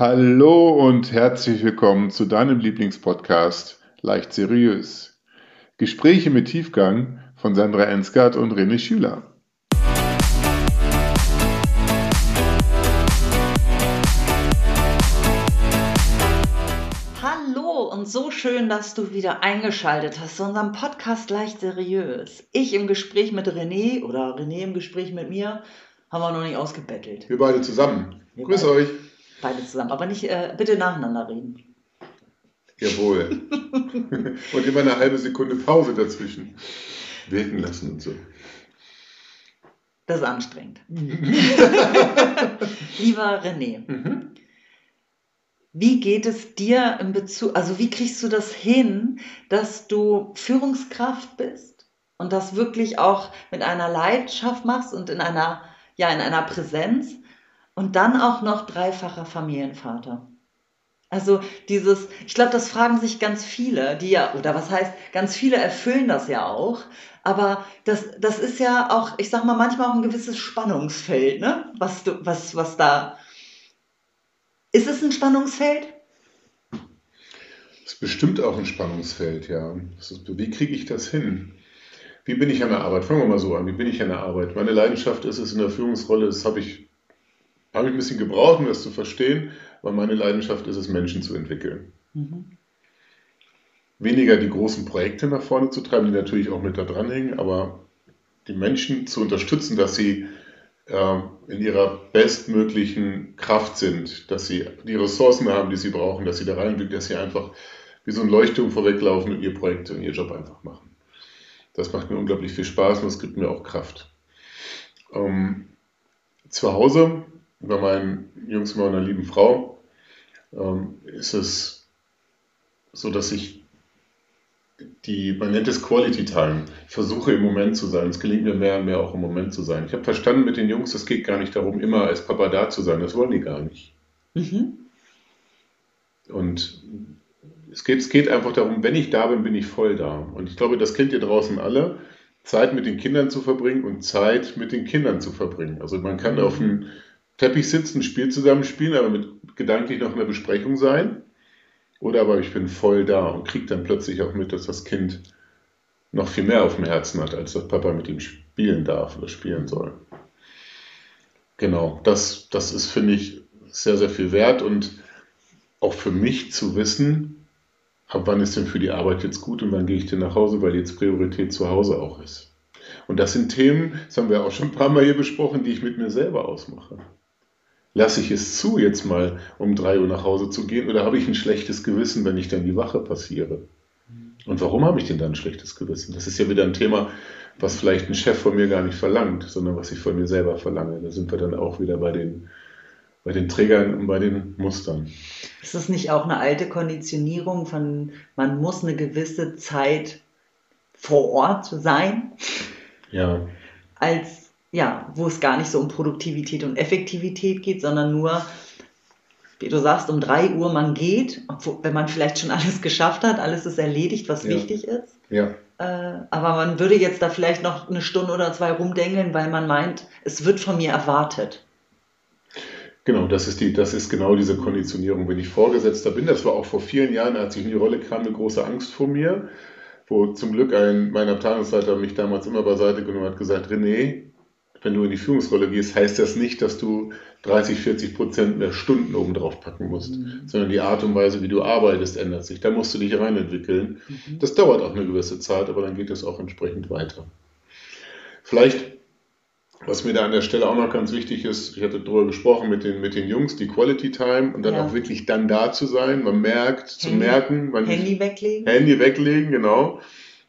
Hallo und herzlich willkommen zu deinem Lieblingspodcast Leicht Seriös. Gespräche mit Tiefgang von Sandra Ensgard und René Schüler. Hallo und so schön, dass du wieder eingeschaltet hast zu unserem Podcast Leicht Seriös. Ich im Gespräch mit René oder René im Gespräch mit mir haben wir noch nicht ausgebettelt. Wir beide zusammen. Wir Grüß beide. euch. Beide zusammen, aber nicht äh, bitte nacheinander reden. Jawohl. und immer eine halbe Sekunde Pause dazwischen wirken lassen und so. Das ist anstrengend. Lieber René, mhm. wie geht es dir in Bezug, also wie kriegst du das hin, dass du Führungskraft bist und das wirklich auch mit einer Leidenschaft machst und in einer, ja, in einer Präsenz und dann auch noch dreifacher Familienvater. Also dieses, ich glaube, das fragen sich ganz viele, die ja, oder was heißt, ganz viele erfüllen das ja auch, aber das, das ist ja auch, ich sag mal, manchmal auch ein gewisses Spannungsfeld, ne? Was du, was, was da. Ist es ein Spannungsfeld? Es ist bestimmt auch ein Spannungsfeld, ja. Ist, wie kriege ich das hin? Wie bin ich an der Arbeit? Fangen wir mal so an. Wie bin ich an der Arbeit? Meine Leidenschaft ist es in der Führungsrolle, das habe ich habe ich ein bisschen gebraucht, um das zu verstehen, weil meine Leidenschaft ist es, Menschen zu entwickeln. Mhm. Weniger die großen Projekte nach vorne zu treiben, die natürlich auch mit da dranhängen, aber die Menschen zu unterstützen, dass sie äh, in ihrer bestmöglichen Kraft sind, dass sie die Ressourcen haben, die sie brauchen, dass sie da reinblicken, dass sie einfach wie so ein Leuchtturm vorweglaufen und ihr Projekt und ihr Job einfach machen. Das macht mir unglaublich viel Spaß und es gibt mir auch Kraft. Ähm, zu Hause bei meinen Jungs und meiner lieben Frau ähm, ist es so, dass ich die, man nennt es Quality Time, ich versuche im Moment zu sein. Es gelingt mir mehr und mehr auch im Moment zu sein. Ich habe verstanden mit den Jungs, es geht gar nicht darum, immer als Papa da zu sein. Das wollen die gar nicht. Mhm. Und es geht, es geht einfach darum, wenn ich da bin, bin ich voll da. Und ich glaube, das kennt ihr draußen alle, Zeit mit den Kindern zu verbringen und Zeit mit den Kindern zu verbringen. Also man kann mhm. auf ein Teppich sitzen, Spiel zusammenspielen, aber mit gedanklich noch in der Besprechung sein. Oder aber ich bin voll da und kriege dann plötzlich auch mit, dass das Kind noch viel mehr auf dem Herzen hat, als dass Papa mit ihm spielen darf oder spielen soll. Genau, das, das ist, finde ich, sehr, sehr viel wert und auch für mich zu wissen, ab wann ist denn für die Arbeit jetzt gut und wann gehe ich denn nach Hause, weil jetzt Priorität zu Hause auch ist. Und das sind Themen, das haben wir auch schon ein paar Mal hier besprochen, die ich mit mir selber ausmache. Lasse ich es zu, jetzt mal um drei Uhr nach Hause zu gehen oder habe ich ein schlechtes Gewissen, wenn ich dann die Wache passiere? Und warum habe ich denn dann ein schlechtes Gewissen? Das ist ja wieder ein Thema, was vielleicht ein Chef von mir gar nicht verlangt, sondern was ich von mir selber verlange. Da sind wir dann auch wieder bei den, bei den Trägern und bei den Mustern. Ist das nicht auch eine alte Konditionierung von, man muss eine gewisse Zeit vor Ort sein? Ja. Als ja, wo es gar nicht so um Produktivität und Effektivität geht, sondern nur, wie du sagst, um 3 Uhr man geht, wenn man vielleicht schon alles geschafft hat, alles ist erledigt, was ja. wichtig ist. Ja. Äh, aber man würde jetzt da vielleicht noch eine Stunde oder zwei rumdengeln, weil man meint, es wird von mir erwartet. Genau, das ist, die, das ist genau diese Konditionierung. Wenn ich Vorgesetzter bin, das war auch vor vielen Jahren, als ich in die Rolle kam, eine große Angst vor mir, wo zum Glück ein, mein Abteilungsleiter mich damals immer beiseite genommen hat, gesagt, René, wenn du in die Führungsrolle gehst, heißt das nicht, dass du 30, 40 Prozent mehr Stunden oben drauf packen musst, mhm. sondern die Art und Weise, wie du arbeitest, ändert sich. Da musst du dich reinentwickeln. Mhm. Das dauert auch eine gewisse Zeit, aber dann geht es auch entsprechend weiter. Vielleicht, was mir da an der Stelle auch noch ganz wichtig ist, ich hatte darüber gesprochen mit den, mit den Jungs, die Quality Time und dann ja. auch wirklich dann da zu sein. Man merkt, Handy, zu merken. Man Handy weglegen. Handy weglegen, genau.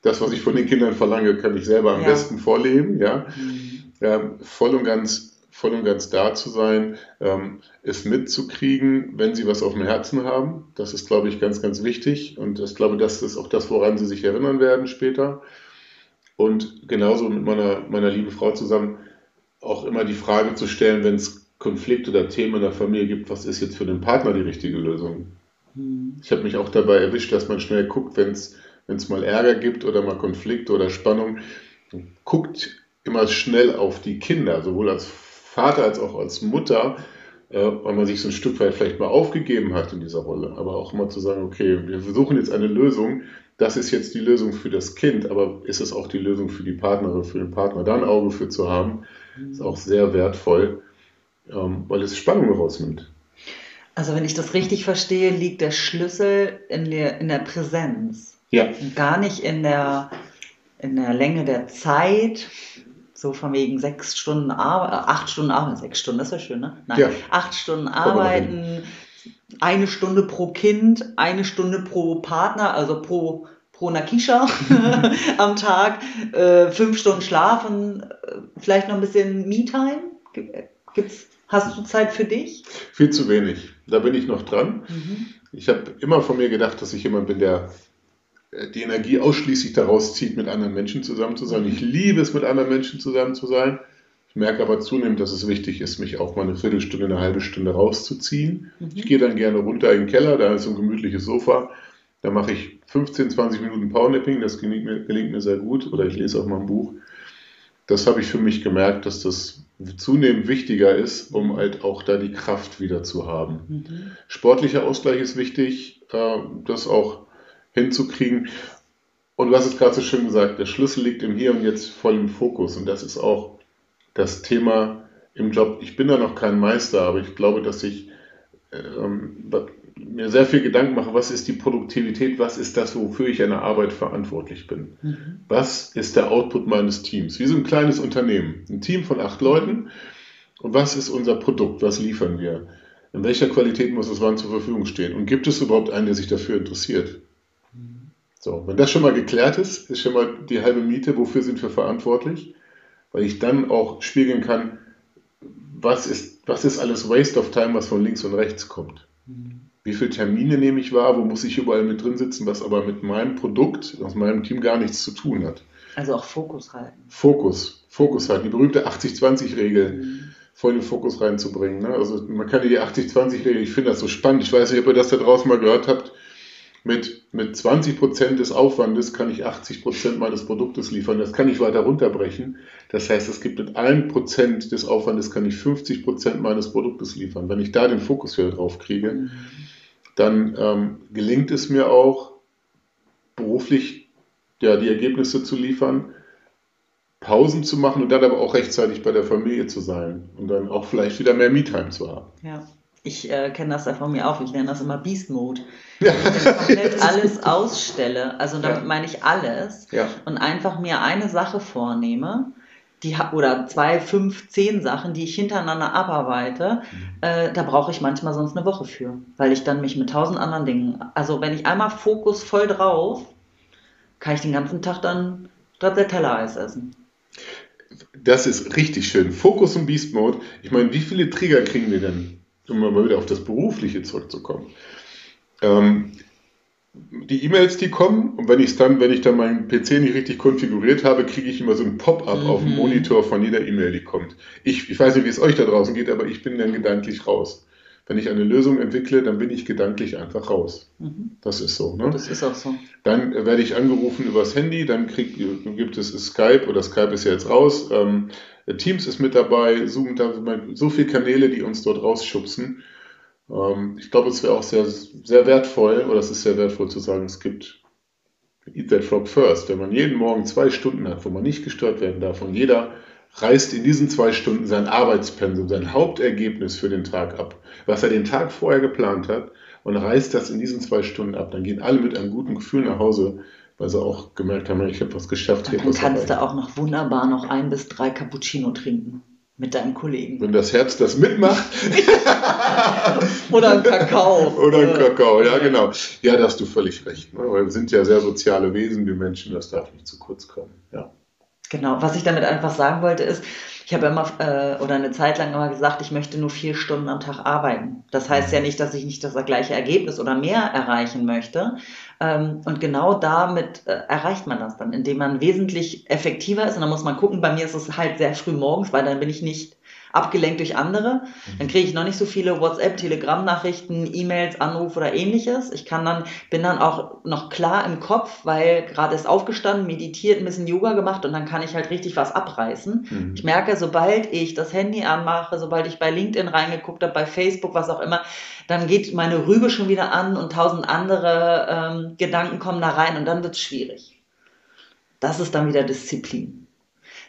Das, was ich von den Kindern verlange, kann ich selber am ja. besten vorleben, ja. Mhm ja, voll und ganz voll und ganz da zu sein, ähm, es mitzukriegen, wenn sie was auf dem Herzen haben. Das ist, glaube ich, ganz, ganz wichtig. Und ich glaube, das ist auch das, woran sie sich erinnern werden später. Und genauso mit meiner, meiner lieben Frau zusammen auch immer die Frage zu stellen, wenn es Konflikte oder Themen in der Familie gibt, was ist jetzt für den Partner die richtige Lösung? Hm. Ich habe mich auch dabei erwischt, dass man schnell guckt, wenn es mal Ärger gibt oder mal Konflikte oder Spannung, guckt immer schnell auf die Kinder, sowohl als Vater als auch als Mutter, äh, weil man sich so ein Stück weit vielleicht mal aufgegeben hat in dieser Rolle. Aber auch mal zu sagen, okay, wir versuchen jetzt eine Lösung, das ist jetzt die Lösung für das Kind, aber ist es auch die Lösung für die Partnerin, für den Partner, da ein Auge für zu haben, ist auch sehr wertvoll, ähm, weil es Spannung rausnimmt. Also wenn ich das richtig verstehe, liegt der Schlüssel in der, in der Präsenz. Ja. Gar nicht in der, in der Länge der Zeit, so von wegen sechs Stunden Arbeit, äh, acht Stunden Arbeit, sechs Stunden, das wäre schön, ne? Nein, Ja. acht Stunden arbeiten, eine Stunde pro Kind, eine Stunde pro Partner, also pro, pro Nakisha am Tag, äh, fünf Stunden schlafen, äh, vielleicht noch ein bisschen Me-Time. Gibt- Gibt's, hast du Zeit für dich? Viel zu wenig. Da bin ich noch dran. Mhm. Ich habe immer von mir gedacht, dass ich jemand bin, der äh, die Energie ausschließlich daraus zieht, mit anderen Menschen zusammen zu sein. Ich liebe es, mit anderen Menschen zusammen zu sein. Ich merke aber zunehmend, dass es wichtig ist, mich auch mal eine Viertelstunde, eine halbe Stunde rauszuziehen. Ich gehe dann gerne runter in den Keller, da ist so ein gemütliches Sofa. Da mache ich 15, 20 Minuten Powernapping, das gelingt mir, gelingt mir sehr gut. Oder ich lese auch mal ein Buch. Das habe ich für mich gemerkt, dass das zunehmend wichtiger ist, um halt auch da die Kraft wieder zu haben. Mhm. Sportlicher Ausgleich ist wichtig, äh, das auch hinzukriegen. Und was ist gerade so schön gesagt, der Schlüssel liegt im Hier und Jetzt voll im Fokus. Und das ist auch das Thema im Job. Ich bin da noch kein Meister, aber ich glaube, dass ich ähm, mir sehr viel Gedanken mache, was ist die Produktivität, was ist das, wofür ich in der Arbeit verantwortlich bin. Mhm. Was ist der Output meines Teams? Wie so ein kleines Unternehmen, ein Team von acht Leuten. Und was ist unser Produkt? Was liefern wir? In welcher Qualität muss es wann zur Verfügung stehen? Und gibt es überhaupt einen, der sich dafür interessiert? So, wenn das schon mal geklärt ist, ist schon mal die halbe Miete, wofür sind wir verantwortlich? Weil ich dann auch spiegeln kann, was ist, was ist alles Waste of Time, was von links und rechts kommt. Wie viele Termine nehme ich wahr, wo muss ich überall mit drin sitzen, was aber mit meinem Produkt, aus meinem Team gar nichts zu tun hat. Also auch Fokus halten. Fokus, Fokus halt, die berühmte 80-20-Regel voll in den Fokus reinzubringen. Ne? Also man kann ja die 80-20-Regel, ich finde das so spannend, ich weiß nicht, ob ihr das da draußen mal gehört habt, mit, mit 20% des Aufwandes kann ich 80% meines Produktes liefern. Das kann ich weiter runterbrechen. Das heißt, es gibt mit einem Prozent des Aufwandes kann ich 50% meines Produktes liefern. Wenn ich da den Fokus wieder drauf kriege, dann ähm, gelingt es mir auch, beruflich ja, die Ergebnisse zu liefern, Pausen zu machen und dann aber auch rechtzeitig bei der Familie zu sein und dann auch vielleicht wieder mehr Me-Time zu haben. Ja. Ich äh, kenne das ja von mir auch. Ich nenne das immer Beast Mode. Ja. Wenn ich komplett alles ausstelle, also damit Ja. meine ich alles, Ja. und einfach mir eine Sache vornehme, die, oder zwei, fünf, zehn Sachen, die ich hintereinander abarbeite, äh, da brauche ich manchmal sonst eine Woche für, weil ich dann mich mit tausend anderen Dingen, also wenn ich einmal Fokus voll drauf, kann ich den ganzen Tag dann Stracciatella-Eis essen. Das ist richtig schön. Fokus und Beast Mode. Ich meine, wie viele Trigger kriegen wir denn, um mal wieder auf das Berufliche zurückzukommen? Ähm, die E-Mails, die kommen, und wenn ich dann, wenn ich dann meinen PC nicht richtig konfiguriert habe, kriege ich immer so ein Pop-up Mhm. auf dem Monitor von jeder E-Mail, die kommt. Ich, ich weiß nicht, wie es euch da draußen geht, aber ich bin dann gedanklich raus. Wenn ich eine Lösung entwickle, dann bin ich gedanklich einfach raus. Mhm. Das ist so. Ne? Das ist auch so. Dann werde ich angerufen übers Handy, dann krieg, gibt es Skype oder Skype ist ja jetzt raus. Ähm, Teams ist mit dabei, Zoom, da so viele Kanäle, die uns dort rausschubsen. Ähm, ich glaube, es wäre auch sehr, sehr wertvoll, oder es ist sehr wertvoll zu sagen, es gibt Eat That Frog First. Wenn man jeden Morgen zwei Stunden hat, wo man nicht gestört werden darf und jeder reißt in diesen zwei Stunden sein Arbeitspensum, sein Hauptergebnis für den Tag ab, was er den Tag vorher geplant hat, und reißt das in diesen zwei Stunden ab, dann gehen alle mit einem guten Gefühl nach Hause, weil sie auch gemerkt haben, ich habe was geschafft. hab Dann kannst erreicht. du auch noch wunderbar noch ein bis drei Cappuccino trinken mit deinem Kollegen. Wenn das Herz das mitmacht, Oder ein Kakao. oder ein Äh, Kakao, ja genau. Ja, da hast du völlig recht. Ne? Wir sind ja sehr soziale Wesen, wir Menschen, das darf nicht zu kurz kommen. Ja. Genau, was ich damit einfach sagen wollte ist, ich habe immer äh, oder eine Zeit lang immer gesagt, ich möchte nur vier Stunden am Tag arbeiten. Das heißt ja nicht, dass ich nicht das gleiche Ergebnis oder mehr erreichen möchte. Ähm, und genau damit äh, erreicht man das dann, indem man wesentlich effektiver ist. Und dann muss man gucken, bei mir ist es halt sehr früh morgens, weil dann bin ich nicht abgelenkt durch andere. Dann kriege ich noch nicht so viele WhatsApp, Telegram-Nachrichten, E-Mails, Anrufe oder ähnliches. Ich kann dann, bin dann auch noch klar im Kopf, weil gerade ist aufgestanden, meditiert, ein bisschen Yoga gemacht und dann kann ich halt richtig was abreißen. Mhm. Ich merke, merke, sobald ich das Handy anmache, sobald ich bei LinkedIn reingeguckt habe, bei Facebook, was auch immer, dann geht meine Rübe schon wieder an und tausend andere ähm, Gedanken kommen da rein und dann wird es schwierig. Das ist dann wieder Disziplin.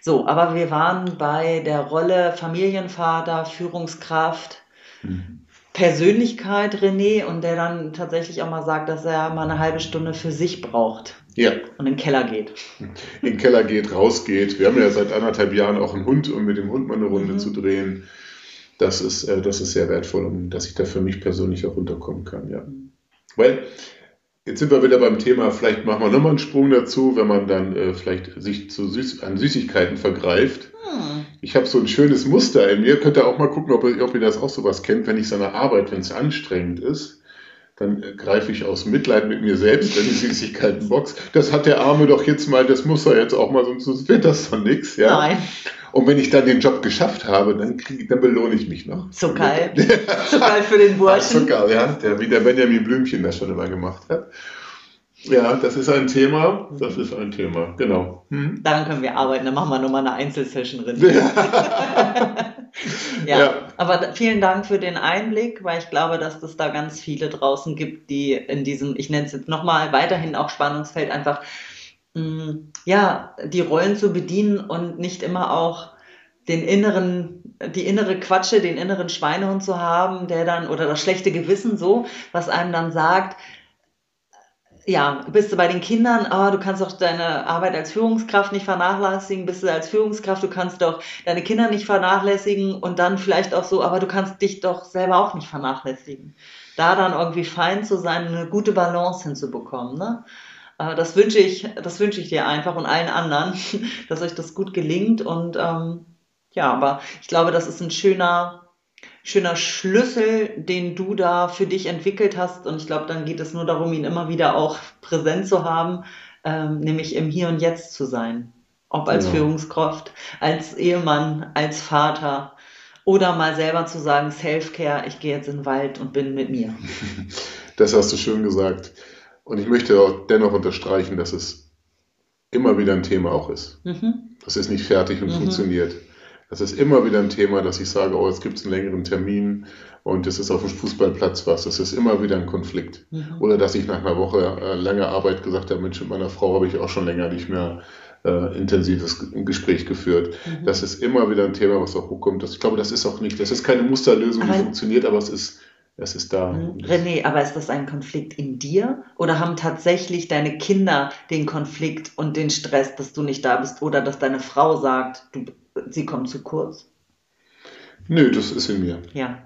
So, aber wir waren bei der Rolle Familienvater, Führungskraft, mhm. Persönlichkeit René und der dann tatsächlich auch mal sagt, dass er mal eine halbe Stunde für sich braucht. Ja. Und in den Keller geht. In den Keller geht, rausgeht. Wir haben ja seit anderthalb Jahren auch einen Hund, um mit dem Hund mal eine Runde mhm. zu drehen. Das ist, äh, das ist sehr wertvoll, um, dass ich da für mich persönlich auch runterkommen kann, ja. Mhm. Weil, jetzt sind wir wieder beim Thema, vielleicht machen wir nochmal einen Sprung dazu, wenn man dann äh, vielleicht sich zu Süß an Süßigkeiten vergreift. Hm. Ich habe so ein schönes Muster in mir. Könnt ihr auch mal gucken, ob ihr, ob ihr das auch sowas kennt, wenn ich seine Arbeit, wenn es anstrengend ist dann greife ich aus Mitleid mit mir selbst in die Süßigkeitenbox. Das hat der Arme doch jetzt mal, das muss er jetzt auch mal, sonst wird das doch nichts. Ja? Nein. Und wenn ich dann den Job geschafft habe, dann, krieg, dann belohne ich mich noch. So geil. so geil für den Burschen. So geil, ja. Der, wie der Benjamin Blümchen das schon immer gemacht hat. Ja, das ist ein Thema. Das ist ein Thema, genau. Hm? Daran können wir arbeiten. Dann machen wir nochmal eine Einzelsession drin. Ja. ja. ja, aber vielen Dank für den Einblick, weil ich glaube, dass es da ganz viele draußen gibt, die in diesem, ich nenne es jetzt nochmal, weiterhin auch Spannungsfeld einfach, mh, mm, ja, die Rollen zu bedienen und nicht immer auch den inneren, die innere Quatsche, den inneren Schweinehund zu haben, der dann, oder das schlechte Gewissen so, was einem dann sagt, ja, bist du bei den Kindern, oh, du kannst doch deine Arbeit als Führungskraft nicht vernachlässigen, bist du als Führungskraft, du kannst doch deine Kinder nicht vernachlässigen und dann vielleicht auch so, aber du kannst dich doch selber auch nicht vernachlässigen. Da dann irgendwie fein zu sein, eine gute Balance hinzubekommen, ne? Äh, das wünsche ich, das wünsche ich dir einfach und allen anderen, dass euch das gut gelingt und ähm, ja, aber ich glaube, das ist ein schöner, schöner Schlüssel, den du da für dich entwickelt hast. Und ich glaube, dann geht es nur darum, ihn immer wieder auch präsent zu haben, ähm, nämlich im Hier und Jetzt zu sein. Ob als ja. Führungskraft, als Ehemann, als Vater oder mal selber zu sagen, Self-Care, ich gehe jetzt in den Wald und bin mit mir. Das hast du schön gesagt. Und ich möchte auch dennoch unterstreichen, dass es immer wieder ein Thema auch ist. Mhm. Das ist nicht fertig und mhm. funktioniert. Das ist immer wieder ein Thema, dass ich sage, oh, jetzt gibt es einen längeren Termin und es ist auf dem Fußballplatz was. Das ist immer wieder ein Konflikt. Mhm. Oder dass ich nach einer Woche äh, langer Arbeit gesagt habe, Mensch, mit meiner Frau habe ich auch schon länger nicht mehr äh, intensives Gespräch geführt. Mhm. Das ist immer wieder ein Thema, was auch hochkommt. Das, ich glaube, das ist auch nicht, das ist keine Musterlösung, die funktioniert, aber es ist, es ist da. Mhm. René, aber ist das ein Konflikt in dir oder haben tatsächlich deine Kinder den Konflikt und den Stress, dass du nicht da bist oder dass deine Frau sagt, du sie kommt zu kurz. Nö, das ist in mir. Ja.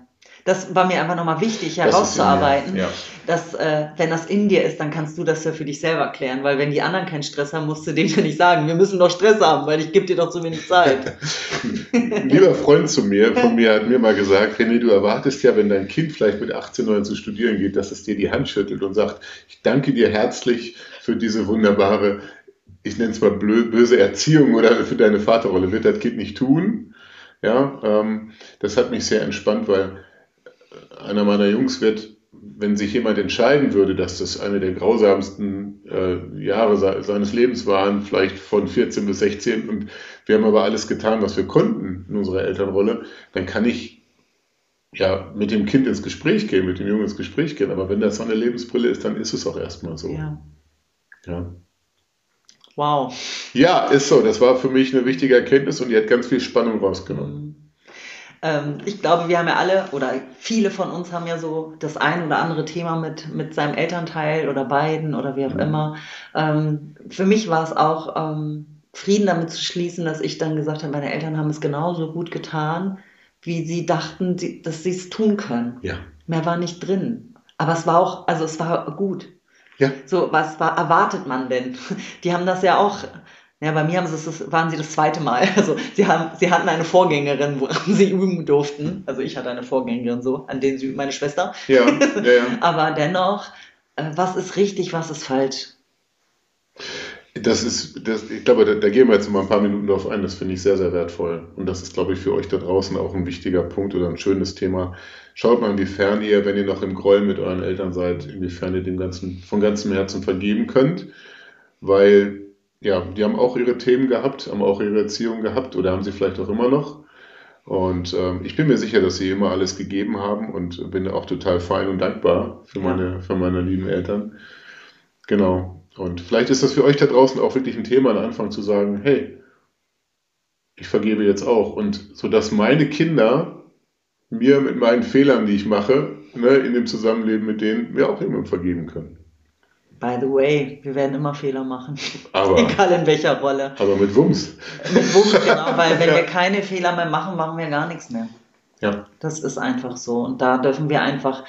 Das war mir einfach nochmal wichtig herauszuarbeiten, ja. dass äh, wenn das in dir ist, dann kannst du das ja für dich selber klären, weil wenn die anderen keinen Stress haben, musst du denen ja nicht sagen, wir müssen doch Stress haben, weil ich gebe dir doch zu wenig Zeit. Ein lieber Freund zu mir, von mir hat mir mal gesagt, René, du erwartest ja, wenn dein Kind vielleicht mit 18, 19 zu studieren geht, dass es dir die Hand schüttelt und sagt, ich danke dir herzlich für diese wunderbare ich nenne es mal böse Erziehung oder für deine Vaterrolle, wird das Kind nicht tun. Ja, ähm, das hat mich sehr entspannt, weil einer meiner Jungs wird, wenn sich jemand entscheiden würde, dass das eine der grausamsten äh, Jahre se seines Lebens waren, vielleicht von 14 bis 16, und wir haben aber alles getan, was wir konnten in unserer Elternrolle, dann kann ich ja mit dem Kind ins Gespräch gehen, mit dem Jungen ins Gespräch gehen. Aber wenn das so eine Lebensbrille ist, dann ist es auch erstmal so. Ja. ja. Wow. Ja, ist so. Das war für mich eine wichtige Erkenntnis und die hat ganz viel Spannung rausgenommen. Mhm. Ähm, ich glaube, wir haben ja alle oder viele von uns haben ja so das ein oder andere Thema mit, mit seinem Elternteil oder beiden oder wie auch mhm. immer. Ähm, für mich war es auch ähm, Frieden damit zu schließen, dass ich dann gesagt habe, meine Eltern haben es genauso gut getan, wie sie dachten, dass sie es tun können. Ja. Mehr war nicht drin. Aber es war auch, also es war gut. Ja. So, was war, erwartet man denn? Die haben das ja auch, ja, bei mir haben sie das, waren sie das zweite Mal. Also sie haben, sie hatten eine Vorgängerin, woran sie üben durften. Also ich hatte eine Vorgängerin so, an denen sie üben, meine Schwester. Ja, ja, ja. Aber dennoch, äh, was ist richtig, was ist falsch? Das ist, das, ich glaube, da, da, gehen wir jetzt mal ein paar Minuten drauf ein. Das finde ich sehr, sehr wertvoll. Und das ist, glaube ich, für euch da draußen auch ein wichtiger Punkt oder ein schönes Thema. Schaut mal, inwiefern ihr, wenn ihr noch im Groll mit euren Eltern seid, inwiefern ihr dem Ganzen von ganzem Herzen vergeben könnt. Weil ja, die haben auch ihre Themen gehabt, haben auch ihre Erziehung gehabt oder haben sie vielleicht auch immer noch. Und ähm, ich bin mir sicher, dass sie immer alles gegeben haben und bin auch total fein und dankbar für, meine, für meine lieben Eltern. Genau. Und vielleicht ist das für euch da draußen auch wirklich ein Thema, am Anfang zu sagen, hey, ich vergebe jetzt auch. Und so dass meine Kinder mir mit meinen Fehlern, die ich mache, ne, in dem Zusammenleben mit denen, mir auch immer vergeben können. By the way, wir werden immer Fehler machen. Aber, Egal in welcher Rolle. aber mit Wumms. Mit Wumms, genau, weil wenn Ja. wir keine Fehler mehr machen, machen wir gar nichts mehr. Ja. Das ist einfach so. Und da dürfen wir einfach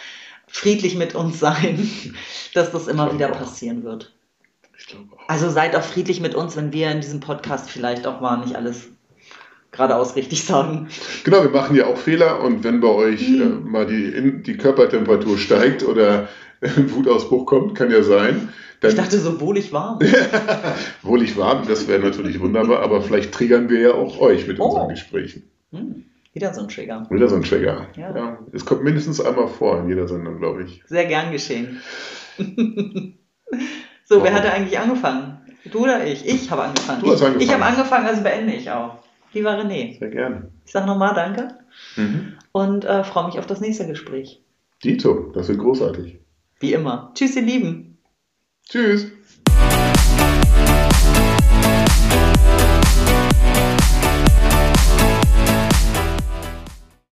friedlich mit uns sein, dass das immer wieder auch. passieren wird. Ich glaube auch. Also seid auch friedlich mit uns, wenn wir in diesem Podcast vielleicht auch mal nicht alles geradeaus richtig sagen. Genau, wir machen ja auch Fehler und wenn bei euch Hm. äh, mal die, in, die Körpertemperatur steigt oder ein Wutausbruch kommt, kann ja sein, dann Ich dachte so wohlig warm. wohlig warm, das wäre natürlich wunderbar, aber vielleicht triggern wir ja auch euch mit Oh. unseren Gesprächen. Hm, wieder so ein Trigger. Wieder so ein Trigger. Ja. Es kommt mindestens einmal vor in jeder Sendung, glaube ich. Sehr gern geschehen. so, wer Wow. hatte eigentlich angefangen? Du oder ich? Ich habe angefangen. Du hast ich angefangen. ich habe angefangen, also beende ich auch. Lieber René, Sehr gerne. ich sage nochmal Danke Mhm. und äh, freue mich auf das nächste Gespräch. Dito, das wird großartig. Wie immer. Tschüss, ihr Lieben. Tschüss.